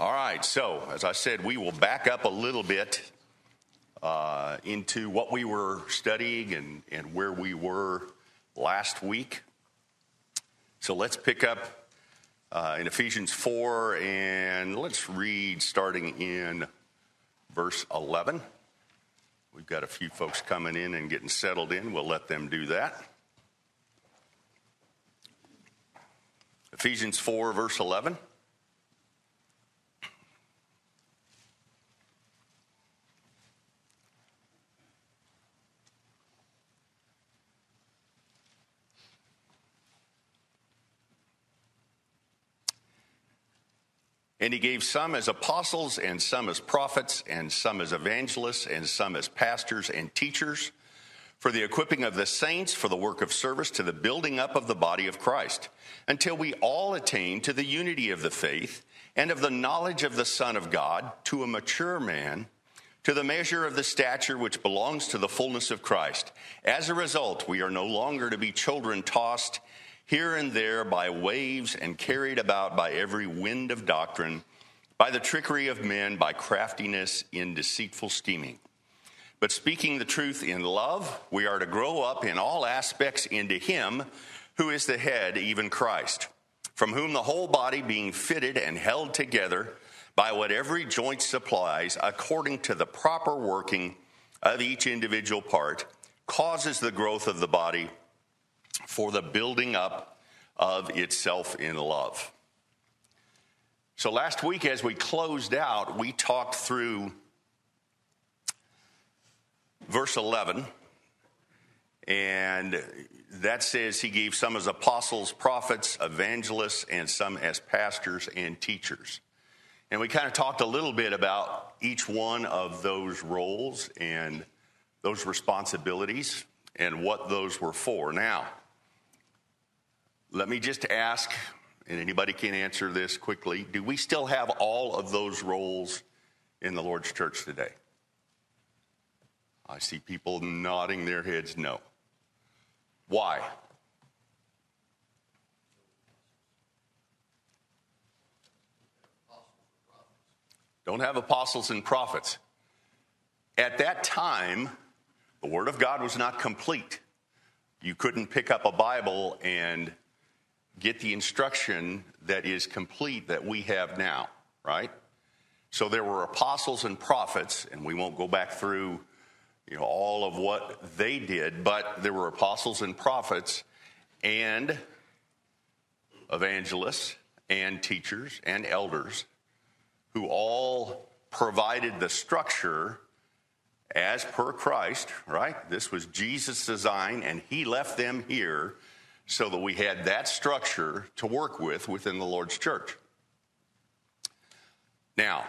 All right, so as I said, we will back up a little bit uh, into what we were studying and, and where we were last week. So let's pick up uh, in Ephesians 4 and let's read starting in verse 11. We've got a few folks coming in and getting settled in. We'll let them do that. Ephesians 4, verse 11. And he gave some as apostles, and some as prophets, and some as evangelists, and some as pastors and teachers, for the equipping of the saints, for the work of service, to the building up of the body of Christ, until we all attain to the unity of the faith and of the knowledge of the Son of God, to a mature man, to the measure of the stature which belongs to the fullness of Christ. As a result, we are no longer to be children tossed here and there by waves and carried about by every wind of doctrine, by the trickery of men, by craftiness in deceitful scheming. But speaking the truth in love, we are to grow up in all aspects into Him who is the head, even Christ, from whom the whole body being fitted and held together by what every joint supplies, according to the proper working of each individual part, causes the growth of the body for the building up of itself in love. So last week, as we closed out, we talked through verse 11, and that says he gave some as apostles, prophets, evangelists, and some as pastors and teachers. And we kind of talked a little bit about each one of those roles and those responsibilities and what those were for. Now, let me just ask, and anybody can answer this quickly do we still have all of those roles in the Lord's church today? I see people nodding their heads no. Why? Don't have apostles and prophets. At that time, the Word of God was not complete. You couldn't pick up a Bible and get the instruction that is complete that we have now, right? So there were apostles and prophets, and we won't go back through you know, all of what they did, but there were apostles and prophets and evangelists and teachers and elders who all provided the structure as per Christ, right? This was Jesus' design, and he left them here so that we had that structure to work with within the Lord's church. Now,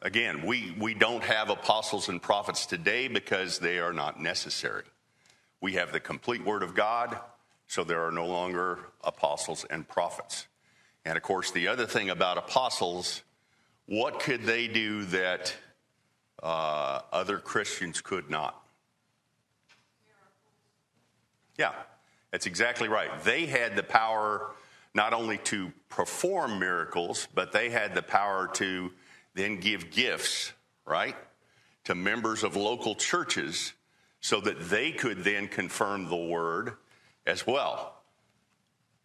again, we, we don't have apostles and prophets today because they are not necessary. We have the complete Word of God, so there are no longer apostles and prophets. And of course, the other thing about apostles, what could they do that uh, other Christians could not? Yeah, that's exactly right. They had the power not only to perform miracles, but they had the power to then give gifts, right, to members of local churches so that they could then confirm the word as well.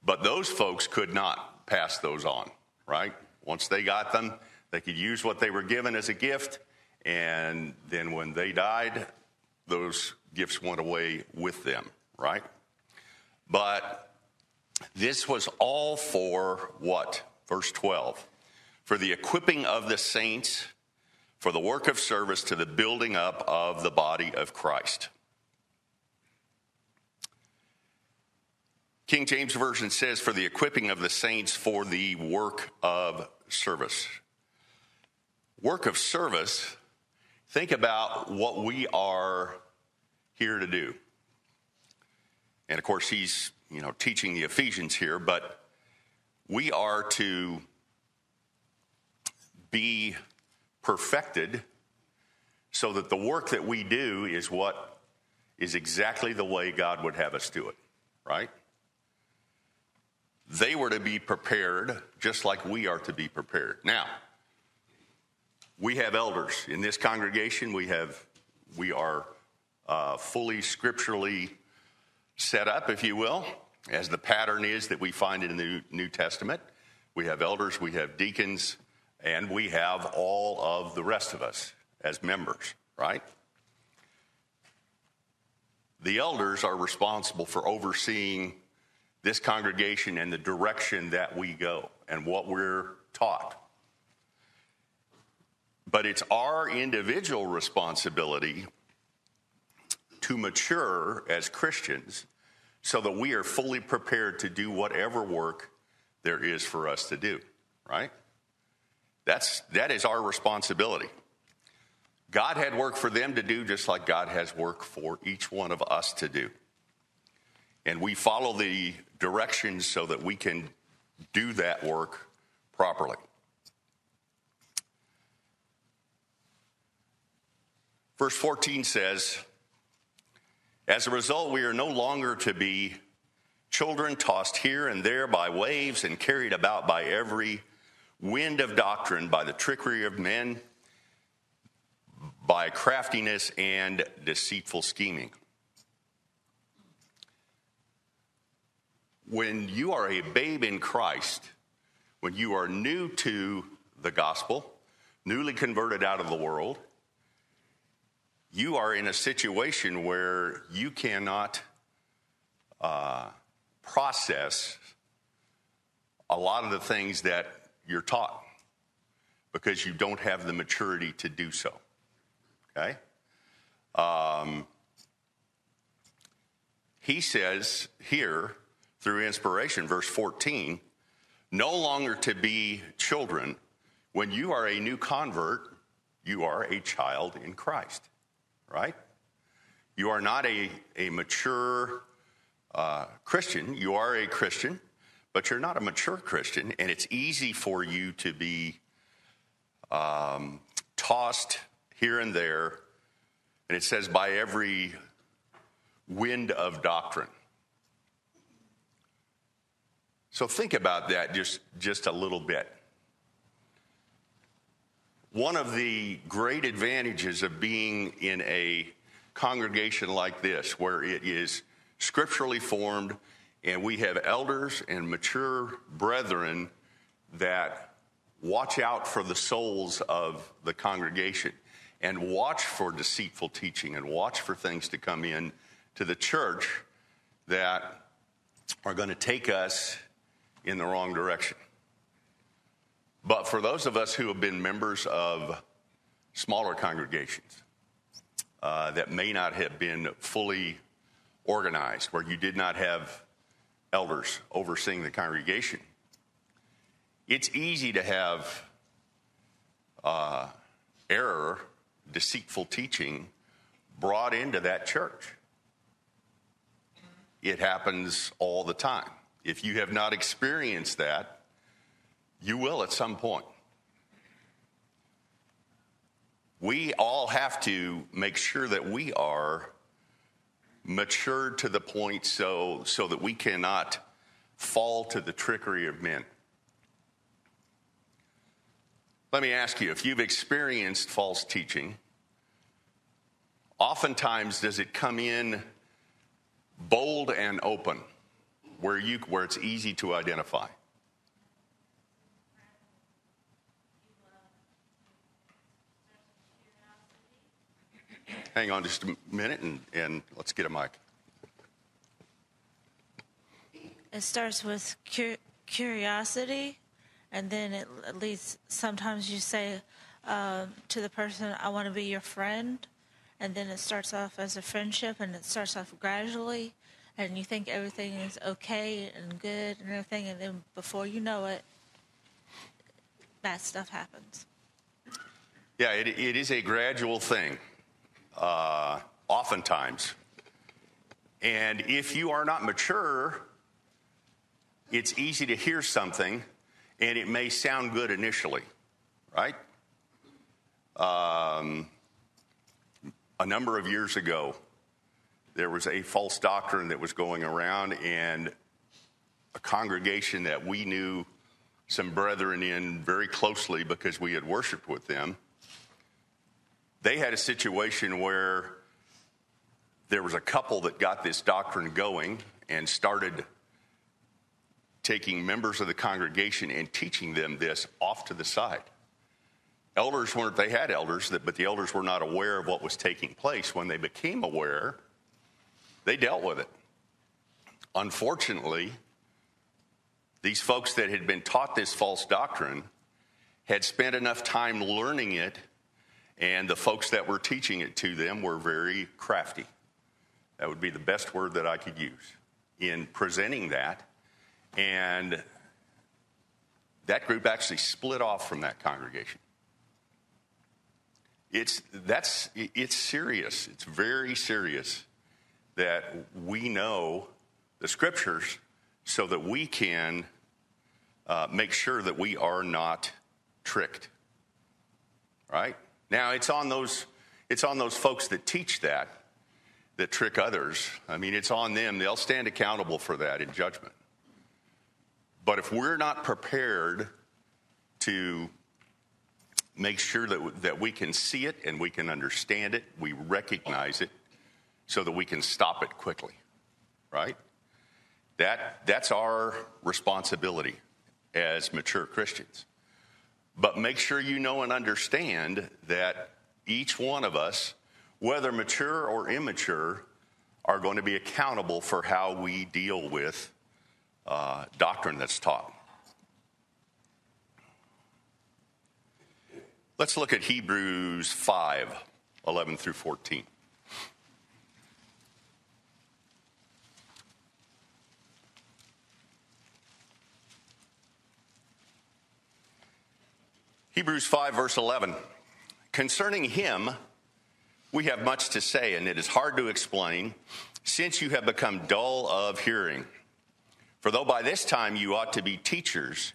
But those folks could not pass those on, right? Once they got them, they could use what they were given as a gift, and then when they died, those gifts went away with them, right? But this was all for what? Verse 12. For the equipping of the saints for the work of service to the building up of the body of Christ. King James Version says, for the equipping of the saints for the work of service. Work of service, think about what we are here to do. And of course, he's, you know, teaching the Ephesians here, but we are to be perfected so that the work that we do is what is exactly the way God would have us do it, right? They were to be prepared just like we are to be prepared. Now, we have elders in this congregation. We have we are uh, fully scripturally set up, if you will, as the pattern is that we find in the New, Testament. We have elders, we have deacons, and we have all of the rest of us as members, right? The elders are responsible for overseeing this congregation and the direction that we go and what we're taught. But it's our individual responsibility to mature as Christians so that we are fully prepared to do whatever work there is for us to do, right? That's, that is our responsibility. God had work for them to do just like God has work for each one of us to do. And we follow the directions so that we can do that work properly. Verse 14 says, As a result, we are no longer to be children tossed here and there by waves and carried about by every wind of doctrine, by the trickery of men, by craftiness and deceitful scheming. When you are a babe in Christ, when you are new to the gospel, newly converted out of the world, you are in a situation where you cannot uh, process a lot of the things that you're taught because you don't have the maturity to do so. Okay? Um, he says here, through inspiration, verse 14, no longer to be children. When you are a new convert, you are a child in Christ right? You are not a, a mature uh, Christian. You are a Christian, but you're not a mature Christian, and it's easy for you to be um, tossed here and there. And it says, by every wind of doctrine. So think about that just, just a little bit. One of the great advantages of being in a congregation like this, where it is scripturally formed and we have elders and mature brethren that watch out for the souls of the congregation and watch for deceitful teaching and watch for things to come in to the church that are going to take us in the wrong direction. But for those of us who have been members of smaller congregations uh, that may not have been fully organized, where you did not have elders overseeing the congregation, it's easy to have uh, error, deceitful teaching brought into that church. It happens all the time. If you have not experienced that, you will at some point. We all have to make sure that we are matured to the point so, so that we cannot fall to the trickery of men. Let me ask you if you've experienced false teaching, oftentimes does it come in bold and open where, you, where it's easy to identify? Hang on just a minute and, and let's get a mic. It starts with cu- curiosity, and then it, at least sometimes you say uh, to the person, I want to be your friend. And then it starts off as a friendship, and it starts off gradually, and you think everything is okay and good and everything, and then before you know it, bad stuff happens. Yeah, it, it is a gradual thing uh, oftentimes. And if you are not mature, it's easy to hear something and it may sound good initially, right? Um, a number of years ago, there was a false doctrine that was going around, and a congregation that we knew some brethren in very closely because we had worshiped with them they had a situation where there was a couple that got this doctrine going and started taking members of the congregation and teaching them this off to the side. Elders weren't, they had elders, but the elders were not aware of what was taking place. When they became aware, they dealt with it. Unfortunately, these folks that had been taught this false doctrine had spent enough time learning it, and the folks that were teaching it to them were very crafty. That would be the best word that I could use in presenting that. And that group actually split off from that congregation. It's, that's, it's serious. It's very serious that we know the scriptures so that we can uh, make sure that we are not tricked. Right? Now it's on those it's on those folks that teach that that trick others. I mean, it's on them. They'll stand accountable for that in judgment. But if we're not prepared to make sure that, that we can see it and we can understand it, we recognize it, so that we can stop it quickly, right? That, that's our responsibility as mature Christians. But make sure you know and understand that each one of us, whether mature or immature, are going to be accountable for how we deal with uh, doctrine that's taught. Let's look at Hebrews 5 11 through 14. Hebrews 5, verse 11. Concerning him, we have much to say, and it is hard to explain, since you have become dull of hearing. For though by this time you ought to be teachers,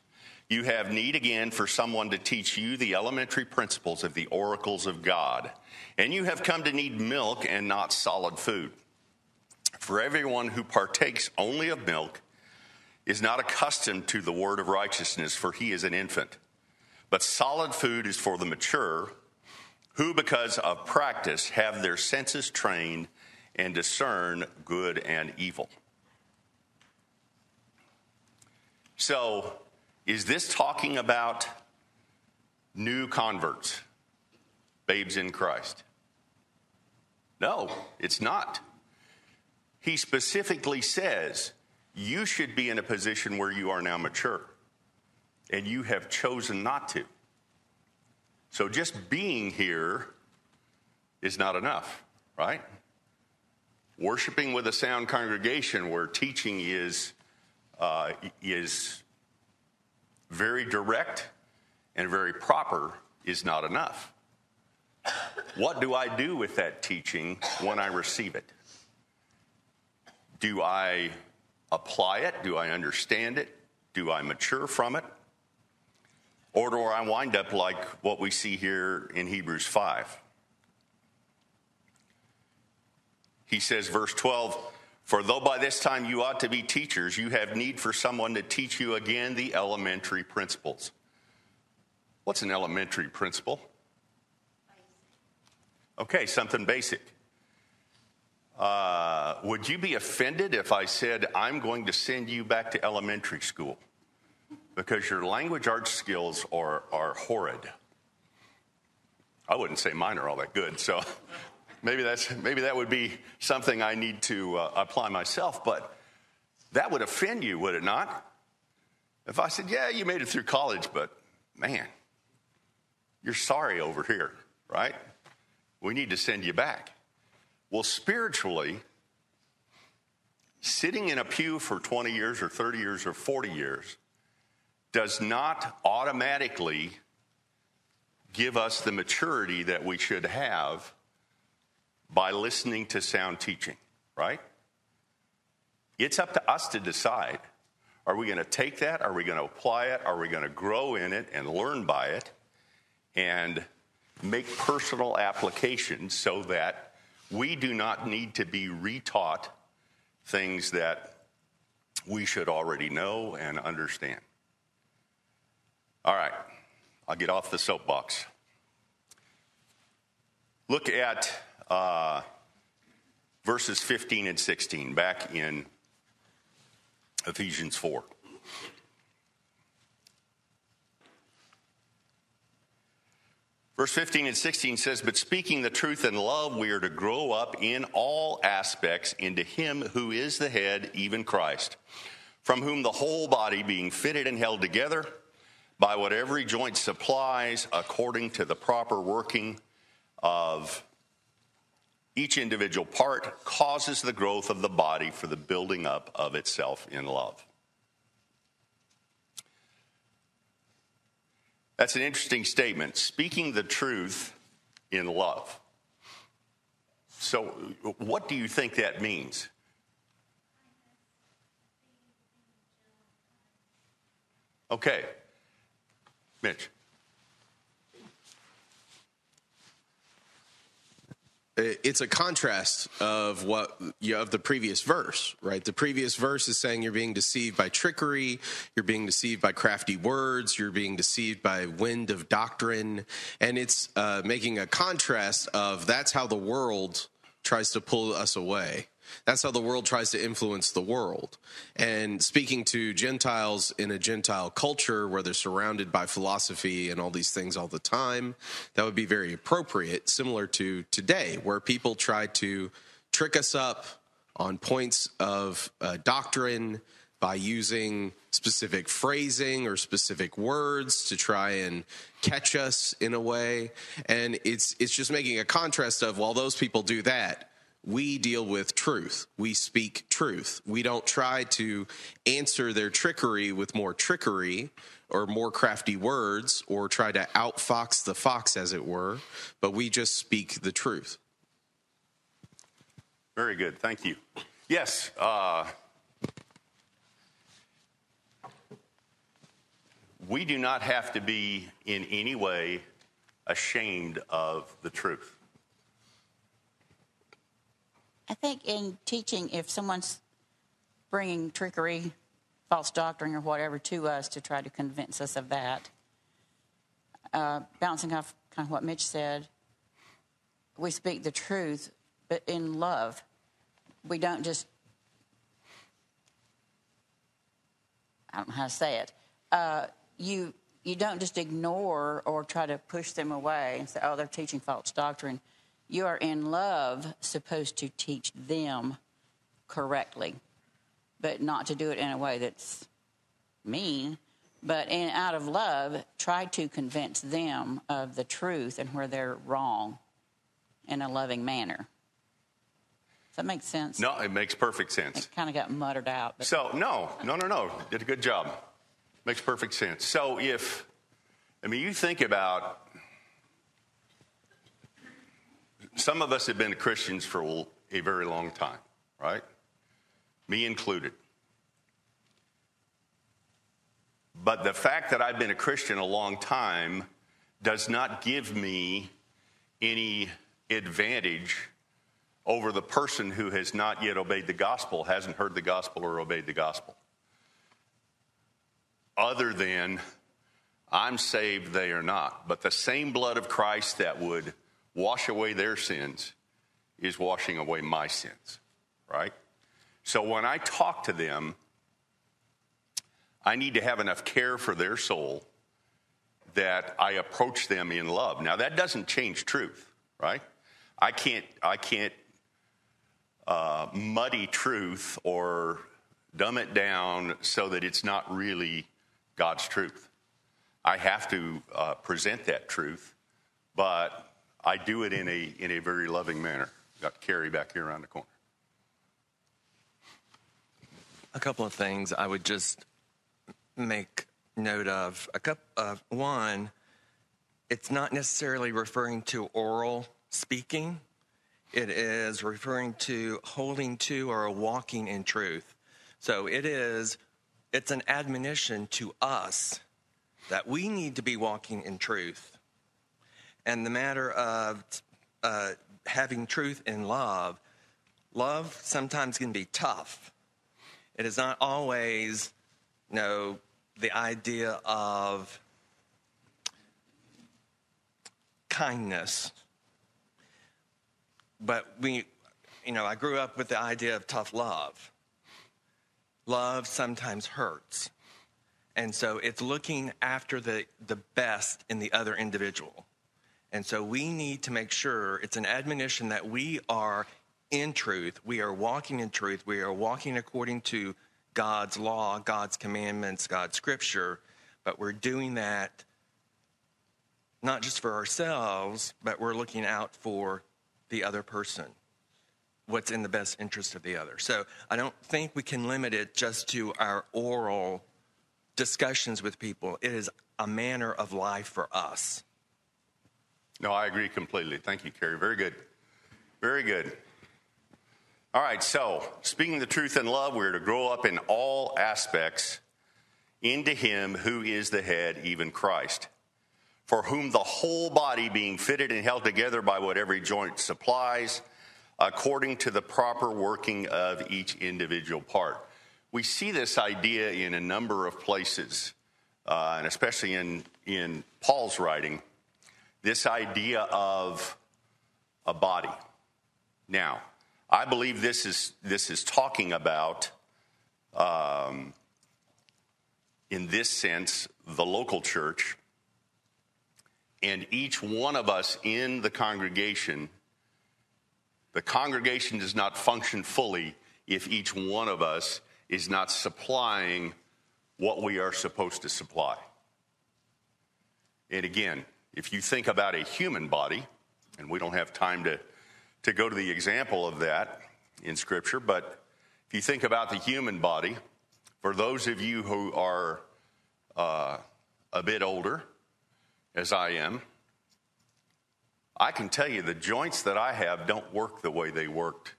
you have need again for someone to teach you the elementary principles of the oracles of God. And you have come to need milk and not solid food. For everyone who partakes only of milk is not accustomed to the word of righteousness, for he is an infant. But solid food is for the mature, who, because of practice, have their senses trained and discern good and evil. So, is this talking about new converts, babes in Christ? No, it's not. He specifically says you should be in a position where you are now mature and you have chosen not to. So just being here is not enough, right? Worshiping with a sound congregation where teaching is, uh, is very direct and very proper is not enough. What do I do with that teaching when I receive it? Do I apply it? Do I understand it? Do I mature from it? Or do I wind up like what we see here in Hebrews 5? He says, verse 12, For though by this time you ought to be teachers, you have need for someone to teach you again the elementary principles. What's an elementary principle? Okay, something basic. Uh, would you be offended if I said, I'm going to send you back to elementary school? Because your language arts skills are, are horrid. I wouldn't say mine are all that good, so maybe, that's, maybe that would be something I need to uh, apply myself, but that would offend you, would it not? If I said, Yeah, you made it through college, but man, you're sorry over here, right? We need to send you back. Well, spiritually, sitting in a pew for 20 years or 30 years or 40 years does not automatically give us the maturity that we should have by listening to sound teaching, right? It's up to us to decide. Are we going to take that? Are we going to apply it? Are we going to grow in it and learn by it and make personal applications so that we do not need to be retaught things that we should already know and understand? All right, I'll get off the soapbox. Look at uh, verses 15 and 16 back in Ephesians 4. Verse 15 and 16 says, But speaking the truth in love, we are to grow up in all aspects into Him who is the head, even Christ, from whom the whole body, being fitted and held together by what every joint supplies, according to the proper working of each individual part, causes the growth of the body for the building up of itself in love. That's an interesting statement. Speaking the truth in love. So, what do you think that means? Okay. Mitch. it's a contrast of what you of the previous verse, right? The previous verse is saying you're being deceived by trickery, you're being deceived by crafty words, you're being deceived by wind of doctrine, and it's uh, making a contrast of that's how the world tries to pull us away. That's how the world tries to influence the world. And speaking to Gentiles in a Gentile culture where they're surrounded by philosophy and all these things all the time, that would be very appropriate, similar to today, where people try to trick us up on points of uh, doctrine by using specific phrasing or specific words to try and catch us in a way and it's it's just making a contrast of while those people do that we deal with truth. We speak truth. We don't try to answer their trickery with more trickery or more crafty words or try to outfox the fox, as it were, but we just speak the truth. Very good. Thank you. Yes. Uh, we do not have to be in any way ashamed of the truth. I think in teaching, if someone's bringing trickery, false doctrine, or whatever to us to try to convince us of that, uh, bouncing off kind of what Mitch said, we speak the truth, but in love. We don't just, I don't know how to say it. Uh, you you don't just ignore or try to push them away and say, "Oh, they're teaching false doctrine." You are in love supposed to teach them correctly, but not to do it in a way that's mean. But in, out of love, try to convince them of the truth and where they're wrong in a loving manner. Does that make sense? No, it makes perfect sense. It kind of got muttered out. But. So, no, no, no, no. Did a good job. Makes perfect sense. So, if, I mean, you think about some of us have been Christians for a very long time, right? Me included. But the fact that I've been a Christian a long time does not give me any advantage over the person who has not yet obeyed the gospel, hasn't heard the gospel or obeyed the gospel. Other than I'm saved, they are not. But the same blood of Christ that would wash away their sins is washing away my sins, right? So when I talk to them, I need to have enough care for their soul that I approach them in love. Now that doesn't change truth, right? I can't I can't uh, muddy truth or dumb it down so that it's not really God's truth. I have to uh, present that truth, but I do it in a, in a very loving manner. Got Carrie back here around the corner. A couple of things I would just make note of. A couple of one, it's not necessarily referring to oral speaking. It is referring to holding to or walking in truth. So it is it's an admonition to us that we need to be walking in truth and the matter of uh, having truth in love, love sometimes can be tough. It is not always, you know, the idea of kindness. but we, you know, I grew up with the idea of tough love. Love sometimes hurts. And so it's looking after the, the best in the other individual. And so we need to make sure it's an admonition that we are in truth, we are walking in truth, we are walking according to God's law, God's commandments, God's scripture, but we're doing that not just for ourselves, but we're looking out for the other person, what's in the best interest of the other. So I don't think we can limit it just to our oral discussions with people. It is a manner of life for us. No, I agree completely. Thank you, Carrie. Very good. Very good. All right, so speaking the truth in love, we're to grow up in all aspects into Him who is the head, even Christ, for whom the whole body being fitted and held together by what every joint supplies, according to the proper working of each individual part. We see this idea in a number of places, uh, and especially in, in Paul's writing this idea of a body. Now, I believe this is, this is talking about, um, in this sense, the local church. And each one of us in the congregation, the congregation does not function fully if each one of us is not supplying what we are supposed to supply. And again, if you think about a human body, and we don't have time to, to go to the example of that in Scripture, but if you think about the human body, for those of you who are uh, a bit older, as I am, I can tell you the joints that I have don't work the way they worked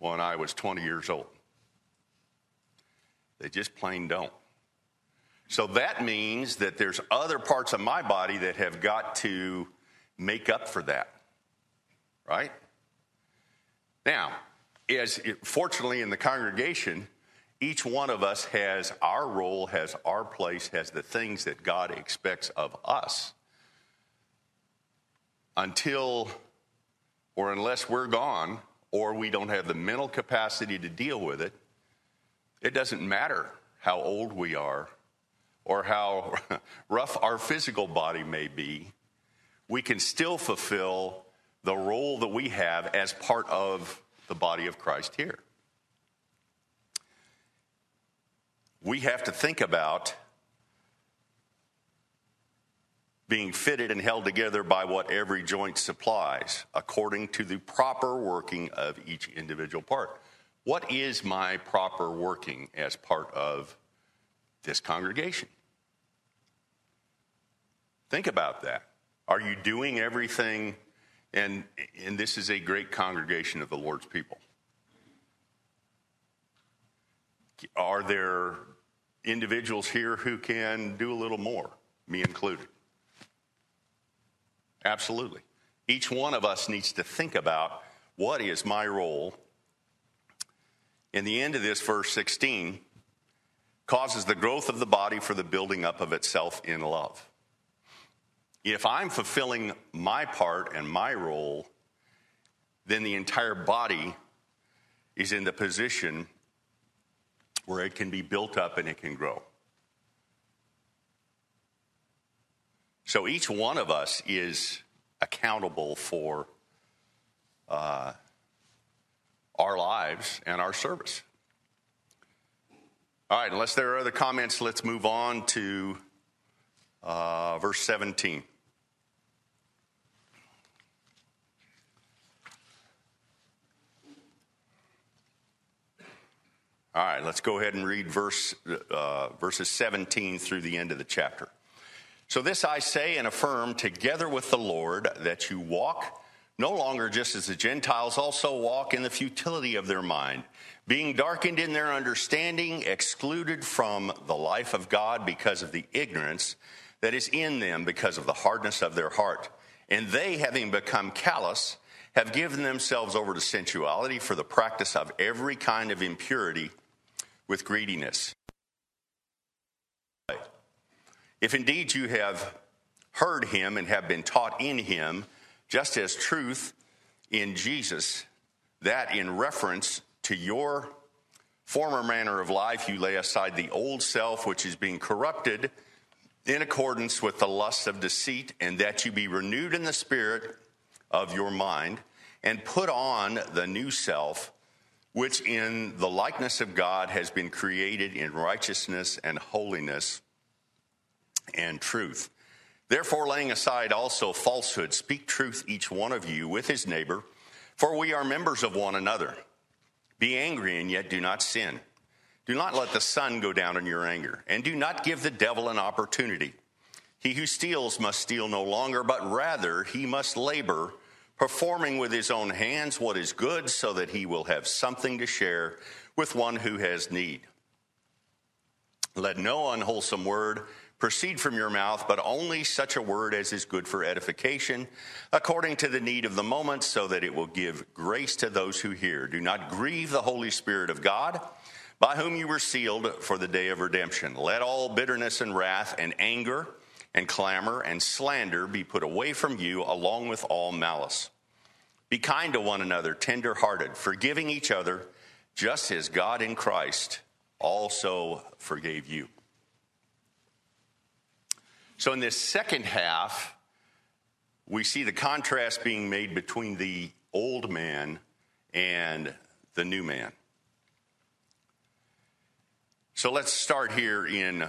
when I was 20 years old. They just plain don't. So that means that there's other parts of my body that have got to make up for that. Right? Now, as it, fortunately in the congregation, each one of us has our role, has our place, has the things that God expects of us. Until or unless we're gone or we don't have the mental capacity to deal with it, it doesn't matter how old we are or how rough our physical body may be, we can still fulfill the role that we have as part of the body of Christ here. We have to think about being fitted and held together by what every joint supplies, according to the proper working of each individual part. What is my proper working as part of this congregation? Think about that. Are you doing everything? And, and this is a great congregation of the Lord's people. Are there individuals here who can do a little more, me included? Absolutely. Each one of us needs to think about what is my role. In the end of this, verse 16 causes the growth of the body for the building up of itself in love. If I'm fulfilling my part and my role, then the entire body is in the position where it can be built up and it can grow. So each one of us is accountable for uh, our lives and our service. All right, unless there are other comments, let's move on to uh, verse 17. All right, let's go ahead and read verse, uh, verses 17 through the end of the chapter. So, this I say and affirm together with the Lord that you walk no longer just as the Gentiles also walk in the futility of their mind, being darkened in their understanding, excluded from the life of God because of the ignorance that is in them because of the hardness of their heart. And they, having become callous, have given themselves over to sensuality for the practice of every kind of impurity with greediness. If indeed you have heard him and have been taught in him, just as truth in Jesus, that in reference to your former manner of life, you lay aside the old self, which is being corrupted in accordance with the lusts of deceit, and that you be renewed in the spirit of your mind, and put on the new self, which in the likeness of God has been created in righteousness and holiness and truth. Therefore, laying aside also falsehood, speak truth each one of you with his neighbor, for we are members of one another. Be angry and yet do not sin. Do not let the sun go down in your anger, and do not give the devil an opportunity. He who steals must steal no longer, but rather he must labor, performing with his own hands what is good, so that he will have something to share with one who has need. Let no unwholesome word proceed from your mouth, but only such a word as is good for edification, according to the need of the moment, so that it will give grace to those who hear. Do not grieve the Holy Spirit of God, by whom you were sealed for the day of redemption. Let all bitterness and wrath and anger and clamor and slander be put away from you, along with all malice. Be kind to one another, tender hearted, forgiving each other, just as God in Christ also forgave you. So, in this second half, we see the contrast being made between the old man and the new man. So, let's start here in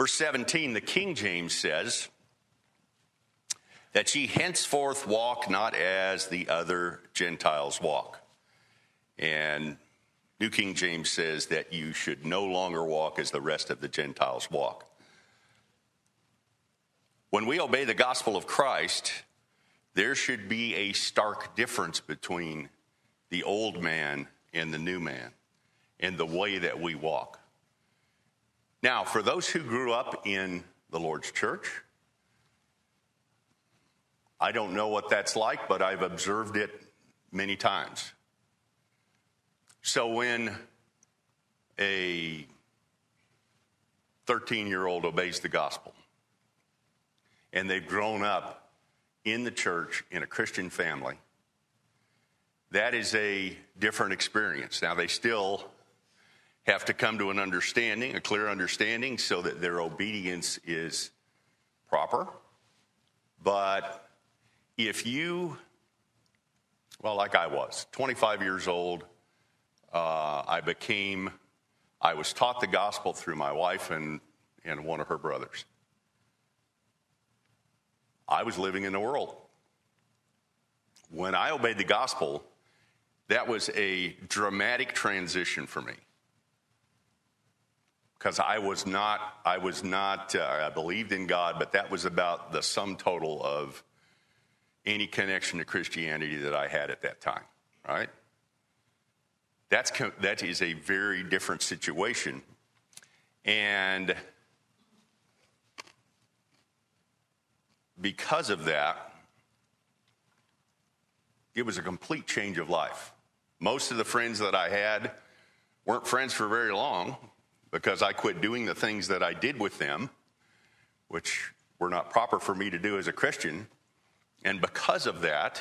Verse 17, the King James says, that ye henceforth walk not as the other Gentiles walk. And New King James says that you should no longer walk as the rest of the Gentiles walk. When we obey the gospel of Christ, there should be a stark difference between the old man and the new man in the way that we walk. Now, for those who grew up in the Lord's church, I don't know what that's like, but I've observed it many times. So when a 13 year old obeys the gospel and they've grown up in the church in a Christian family, that is a different experience. Now, they still have to come to an understanding, a clear understanding, so that their obedience is proper. But if you, well, like I was, 25 years old, uh, I became, I was taught the gospel through my wife and, and one of her brothers. I was living in the world. When I obeyed the gospel, that was a dramatic transition for me. Because I was not, I was not, uh, I believed in God, but that was about the sum total of any connection to Christianity that I had at that time, right? That's, that is a very different situation. And because of that, it was a complete change of life. Most of the friends that I had weren't friends for very long because I quit doing the things that I did with them, which were not proper for me to do as a Christian. And because of that,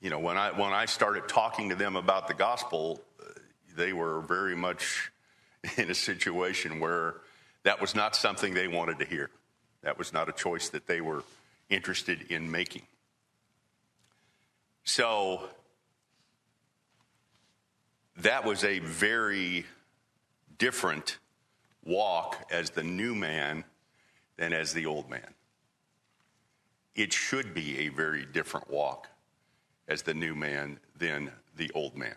you know, when I, when I started talking to them about the gospel, they were very much in a situation where that was not something they wanted to hear. That was not a choice that they were interested in making. So that was a very different walk as the new man than as the old man. It should be a very different walk as the new man than the old man.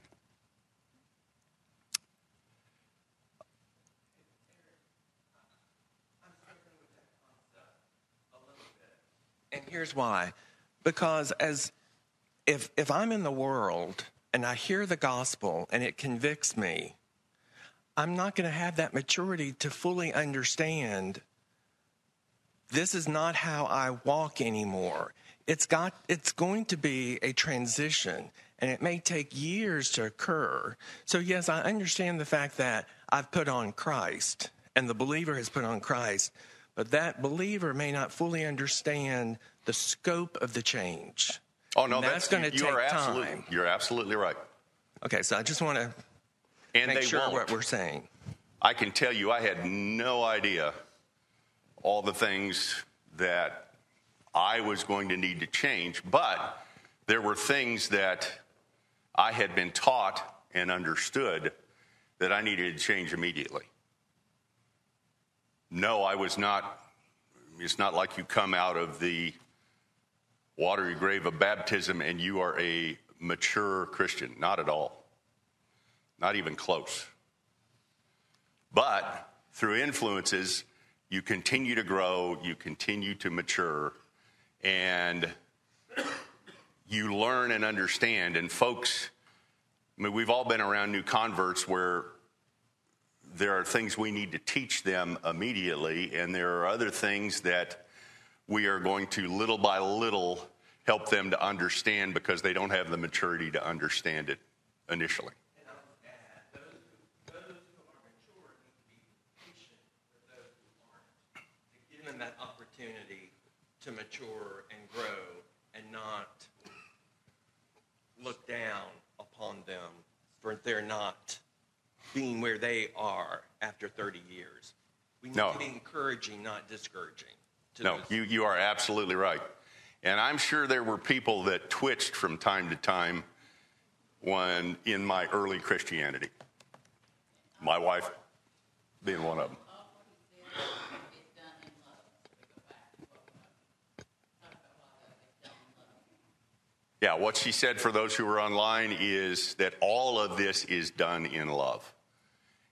And Here's why. Because as if if I'm in the world and I hear the gospel and it convicts me, I'm not going to have that maturity to fully understand this is not how I walk anymore. It's got it's going to be a transition and it may take years to occur. So yes, I understand the fact that I've put on Christ and the believer has put on Christ, but that believer may not fully understand the scope of the change. Oh no, And that's, going to take are absolutely, time. You're absolutely right. Okay, so I just want to And make they sure won't. what we're saying. I can tell you, I had no idea all the things that I was going to need to change, but there were things that I had been taught and understood that I needed to change immediately. No, I was not, it's not like you come out of the watery grave of baptism and you are a mature Christian. Not at all. Not even close. But through influences, you continue to grow, you continue to mature, and you learn and understand. And folks, I mean, we've all been around new converts where there are things we need to teach them immediately, and there are other things that we are going to little by little help them to understand because they don't have the maturity to understand it initially. give them that opportunity to mature and grow and not look down upon them for they're not being where they are after 30 years. We need No. to be encouraging, not discouraging. No, those- you, you are absolutely right. And I'm sure there were people that twitched from time to time when in my early Christianity. My wife being one of them. Yeah, what she said for those who are online is that all of this is done in love.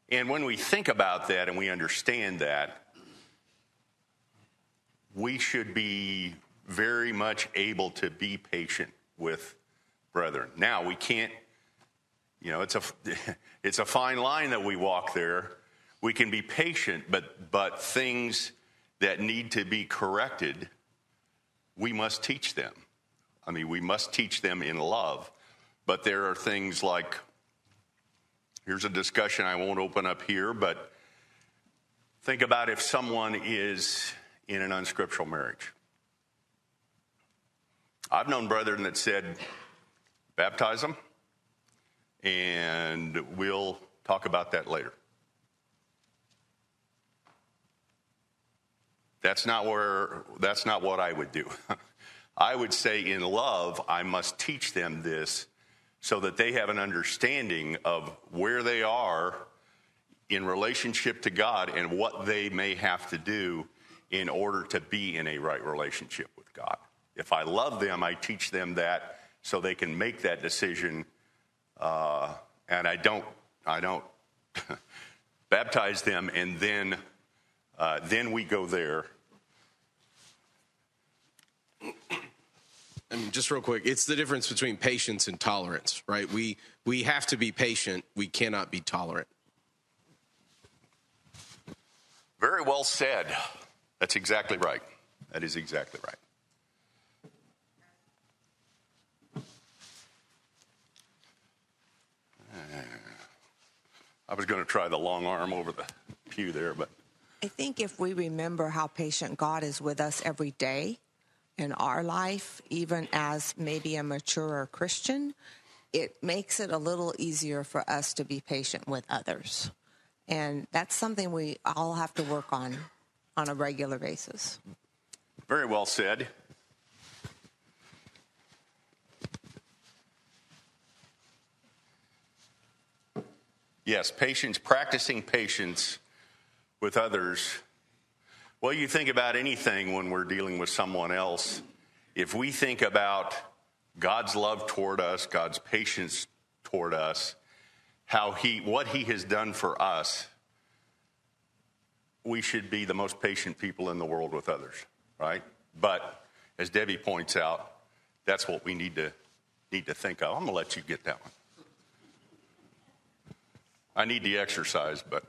And when we think about that and we understand that, we should be very much able to be patient with brethren. Now, we can't, you know, it's a, it's a fine line that we walk there. We can be patient, but, but things that need to be corrected, we must teach them. I mean, we must teach them in love. But there are things like, here's a discussion I won't open up here, but think about if someone is in an unscriptural marriage. I've known brethren that said, baptize them, and we'll talk about that later. That's not where that's not what I would do. I would say in love, I must teach them this so that they have an understanding of where they are in relationship to God and what they may have to do in order to be in a right relationship with God. If I love them, I teach them that so they can make that decision. Uh, and I don't, I don't baptize them, and then, uh, then we go there. I mean, just real quick, it's the difference between patience and tolerance, right? We we have to be patient. We cannot be tolerant. Very well said. That's exactly right. That is exactly right. I was going to try the long arm over the pew there, but I think if we remember how patient God is with us every day in our life, even as maybe a maturer Christian, it makes it a little easier for us to be patient with others. And that's something we all have to work on on a regular basis. very well said. Yes, patience, practicing patience with others. Well, you think about anything when we're dealing with someone else. If we think about God's love toward us, God's patience toward us, how he what he has done for us, we should be the most patient people in the world with others, right? But as Debbie points out, that's what we need to need to think of. I'm going to let you get that one. I need the exercise, but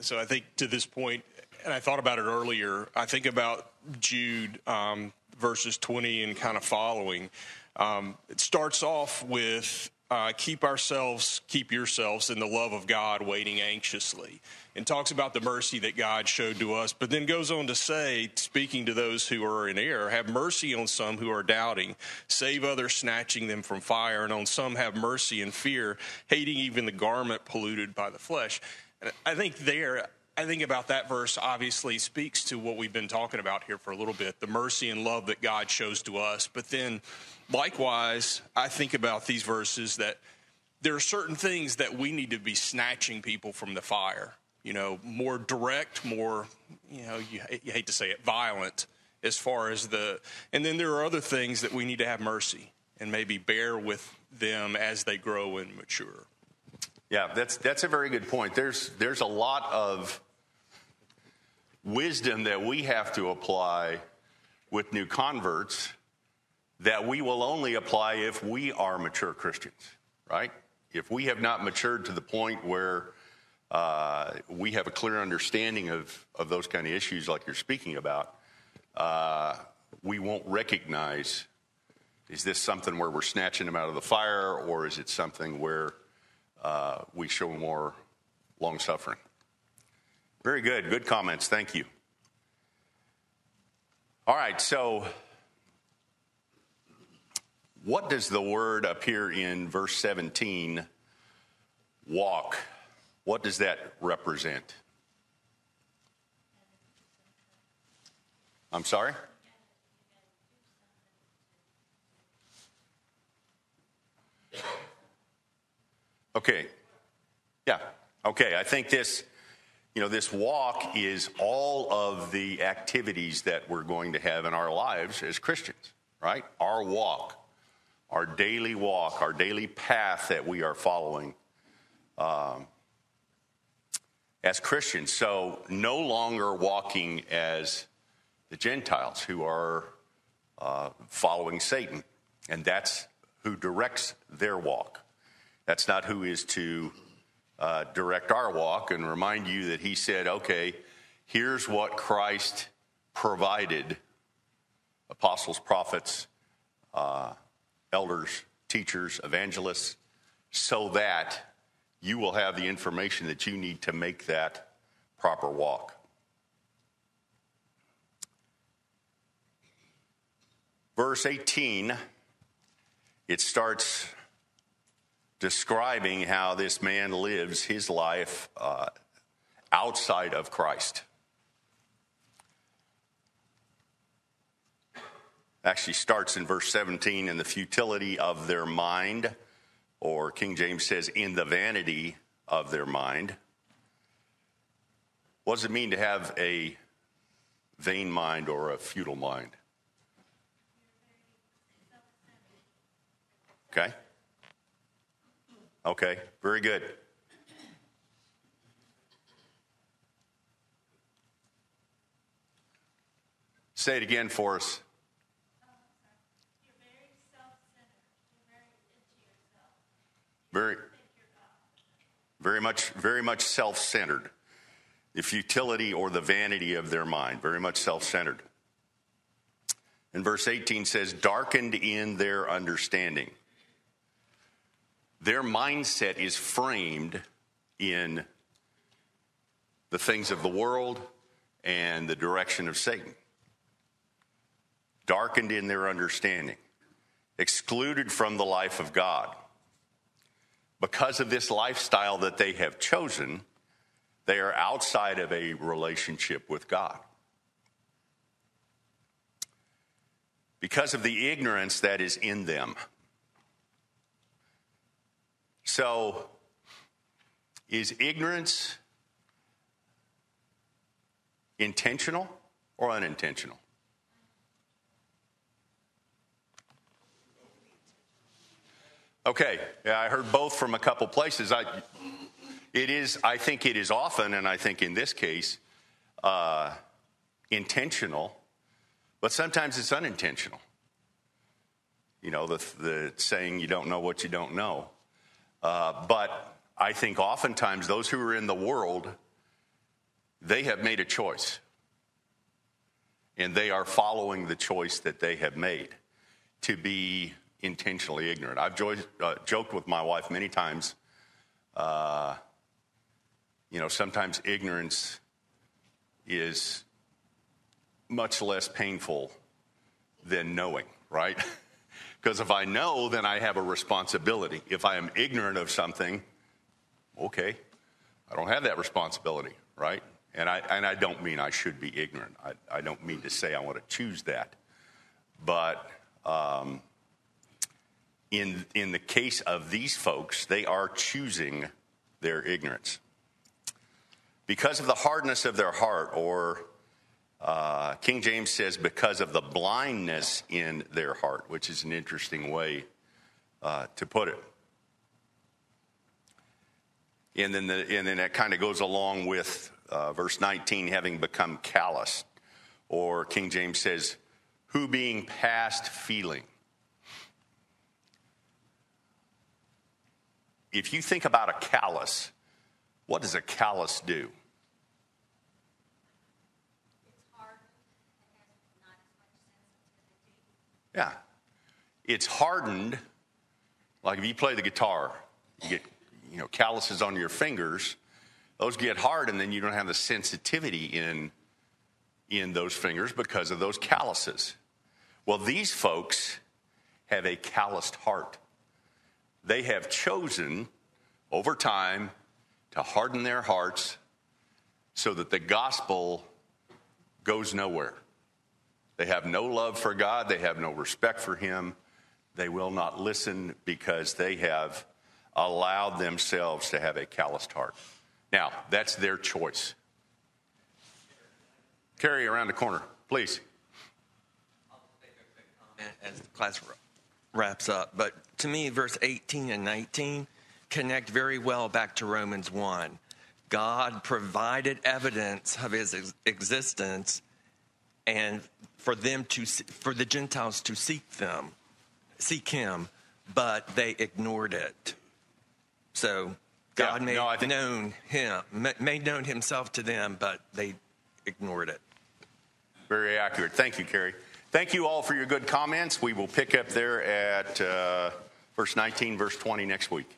So I think to this point, and I thought about it earlier. I think about Jude um, verses 20 and kind of following. Um, it starts off with uh, keep ourselves, keep yourselves in the love of God, waiting anxiously, and talks about the mercy that God showed to us, but then goes on to say, speaking to those who are in error, have mercy on some who are doubting, save others, snatching them from fire, and on some have mercy and fear, hating even the garment polluted by the flesh. And I think there, I think about that verse obviously speaks to what we've been talking about here for a little bit the mercy and love that God shows to us. But then, likewise, I think about these verses that there are certain things that we need to be snatching people from the fire. You know, more direct, more, you know, you, you hate to say it, violent as far as the, and then there are other things that we need to have mercy and maybe bear with them as they grow and mature. Yeah, that's that's a very good point. There's there's a lot of wisdom that we have to apply with new converts that we will only apply if we are mature Christians, right? If we have not matured to the point where uh, we have a clear understanding of, of those kind of issues like you're speaking about, uh, we won't recognize is this something where we're snatching them out of the fire or is it something where uh, we show more long suffering. Very good. Good comments. Thank you. All right, so what does the word appear in verse 17, walk? What does that represent? I'm sorry? Okay. Yeah. Okay. I think this, you know, this walk is all of the activities that we're going to have in our lives as Christians, right? Our walk, our daily walk, our daily path that we are following um, as Christians. So, no longer walking as the Gentiles who are uh, following Satan, and that's who directs their walk. That's not who is to uh, direct our walk and remind you that he said, okay, here's what Christ provided apostles, prophets, uh, elders, teachers, evangelists, so that you will have the information that you need to make that proper walk. Verse 18, it starts describing how this man lives his life uh, outside of Christ. Actually, starts in verse 17 in the futility of their mind, or King James says, in the vanity of their mind. What does it mean to have a vain mind or a futile mind? Okay. Okay, very good. Say it again for us. Very, very much, very much self-centered. The futility or the vanity of their mind, very much self-centered. And verse 18 says, darkened in their understanding. Their mindset is framed in the things of the world and the direction of Satan. Darkened in their understanding, excluded from the life of God. Because of this lifestyle that they have chosen, they are outside of a relationship with God. Because of the ignorance that is in them. So, is ignorance intentional or unintentional? Okay, yeah, I heard both from a couple places. I, it is, I think it is often, and I think in this case, uh, intentional, but sometimes it's unintentional. You know, the, the saying, you don't know what you don't know. Uh, but I think oftentimes those who are in the world, they have made a choice. And they are following the choice that they have made to be intentionally ignorant. I've jo- uh, joked with my wife many times. Uh, you know, sometimes ignorance is much less painful than knowing, right? Because if I know, then I have a responsibility. If I am ignorant of something, okay, I don't have that responsibility, right? And I, and I don't mean I should be ignorant. I, I don't mean to say I want to choose that. But um, in, in the case of these folks, they are choosing their ignorance. Because of the hardness of their heart, or uh, King James says, because of the blindness in their heart, which is an interesting way uh, to put it. And then, the, and then that kind of goes along with uh, verse 19, having become callous. Or King James says, who being past feeling. If you think about a callus, what does a callus do? Yeah. It's hardened. Like if you play the guitar, you get you know calluses on your fingers. Those get hard, and then you don't have the sensitivity in in those fingers because of those calluses. Well, these folks have a calloused heart. They have chosen over time to harden their hearts so that the gospel goes nowhere. They have no love for God, they have no respect for Him. They will not listen because they have allowed themselves to have a calloused heart. Now, that's their choice. Carry around the corner, please. As the class wraps up, but to me, verse 18 and 19 connect very well back to Romans 1. God provided evidence of his existence and for them to for the Gentiles to seek them, seek Him, but they ignored it. So God Yeah, made no, think- known Him, made known Himself to them, but they ignored it. Very accurate. Thank you, Carrie. Thank you all for your good comments. We will pick up there at uh, verse 19, verse 20 next week.